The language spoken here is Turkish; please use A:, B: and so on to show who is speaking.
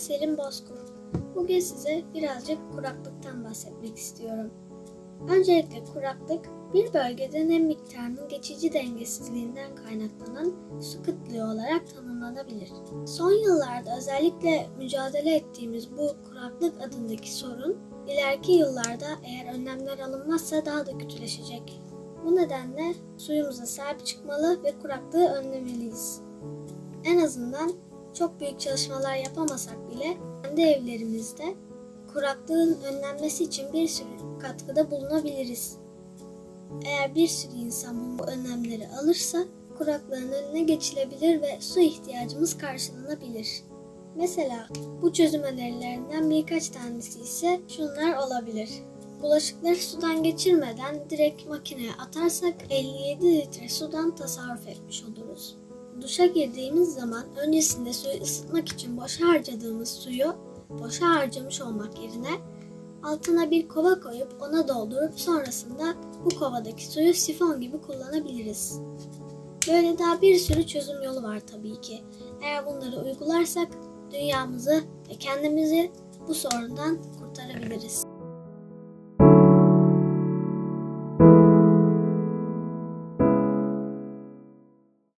A: Selim Bozkurt. Bugün size birazcık kuraklıktan bahsetmek istiyorum. Öncelikle kuraklık, bir bölgede nem miktarının geçici dengesizliğinden kaynaklanan su kıtlığı olarak tanımlanabilir. Son yıllarda özellikle mücadele ettiğimiz bu kuraklık adındaki sorun, ileriki yıllarda eğer önlemler alınmazsa daha da kötüleşecek. Bu nedenle suyumuza sahip çıkmalı ve kuraklığı önlemeliyiz. En azından çok büyük çalışmalar yapamasak bile kendi evlerimizde kuraklığın önlenmesi için bir sürü katkıda bulunabiliriz. Eğer bir sürü insan bu önlemleri alırsa kuraklığın önüne geçilebilir ve su ihtiyacımız karşılanabilir. Mesela bu çözüm önerilerinden birkaç tanesi ise şunlar olabilir. Bulaşıkları sudan geçirmeden direkt makineye atarsak 57 litre sudan tasarruf etmiş oluruz. Duşa girdiğimiz zaman öncesinde suyu ısıtmak için boşa harcadığımız suyu boşa harcamış olmak yerine altına bir kova koyup ona doldurup sonrasında bu kovadaki suyu sifon gibi kullanabiliriz. Böyle daha bir sürü çözüm yolu var tabii ki. Eğer bunları uygularsak dünyamızı ve kendimizi bu sorundan kurtarabiliriz.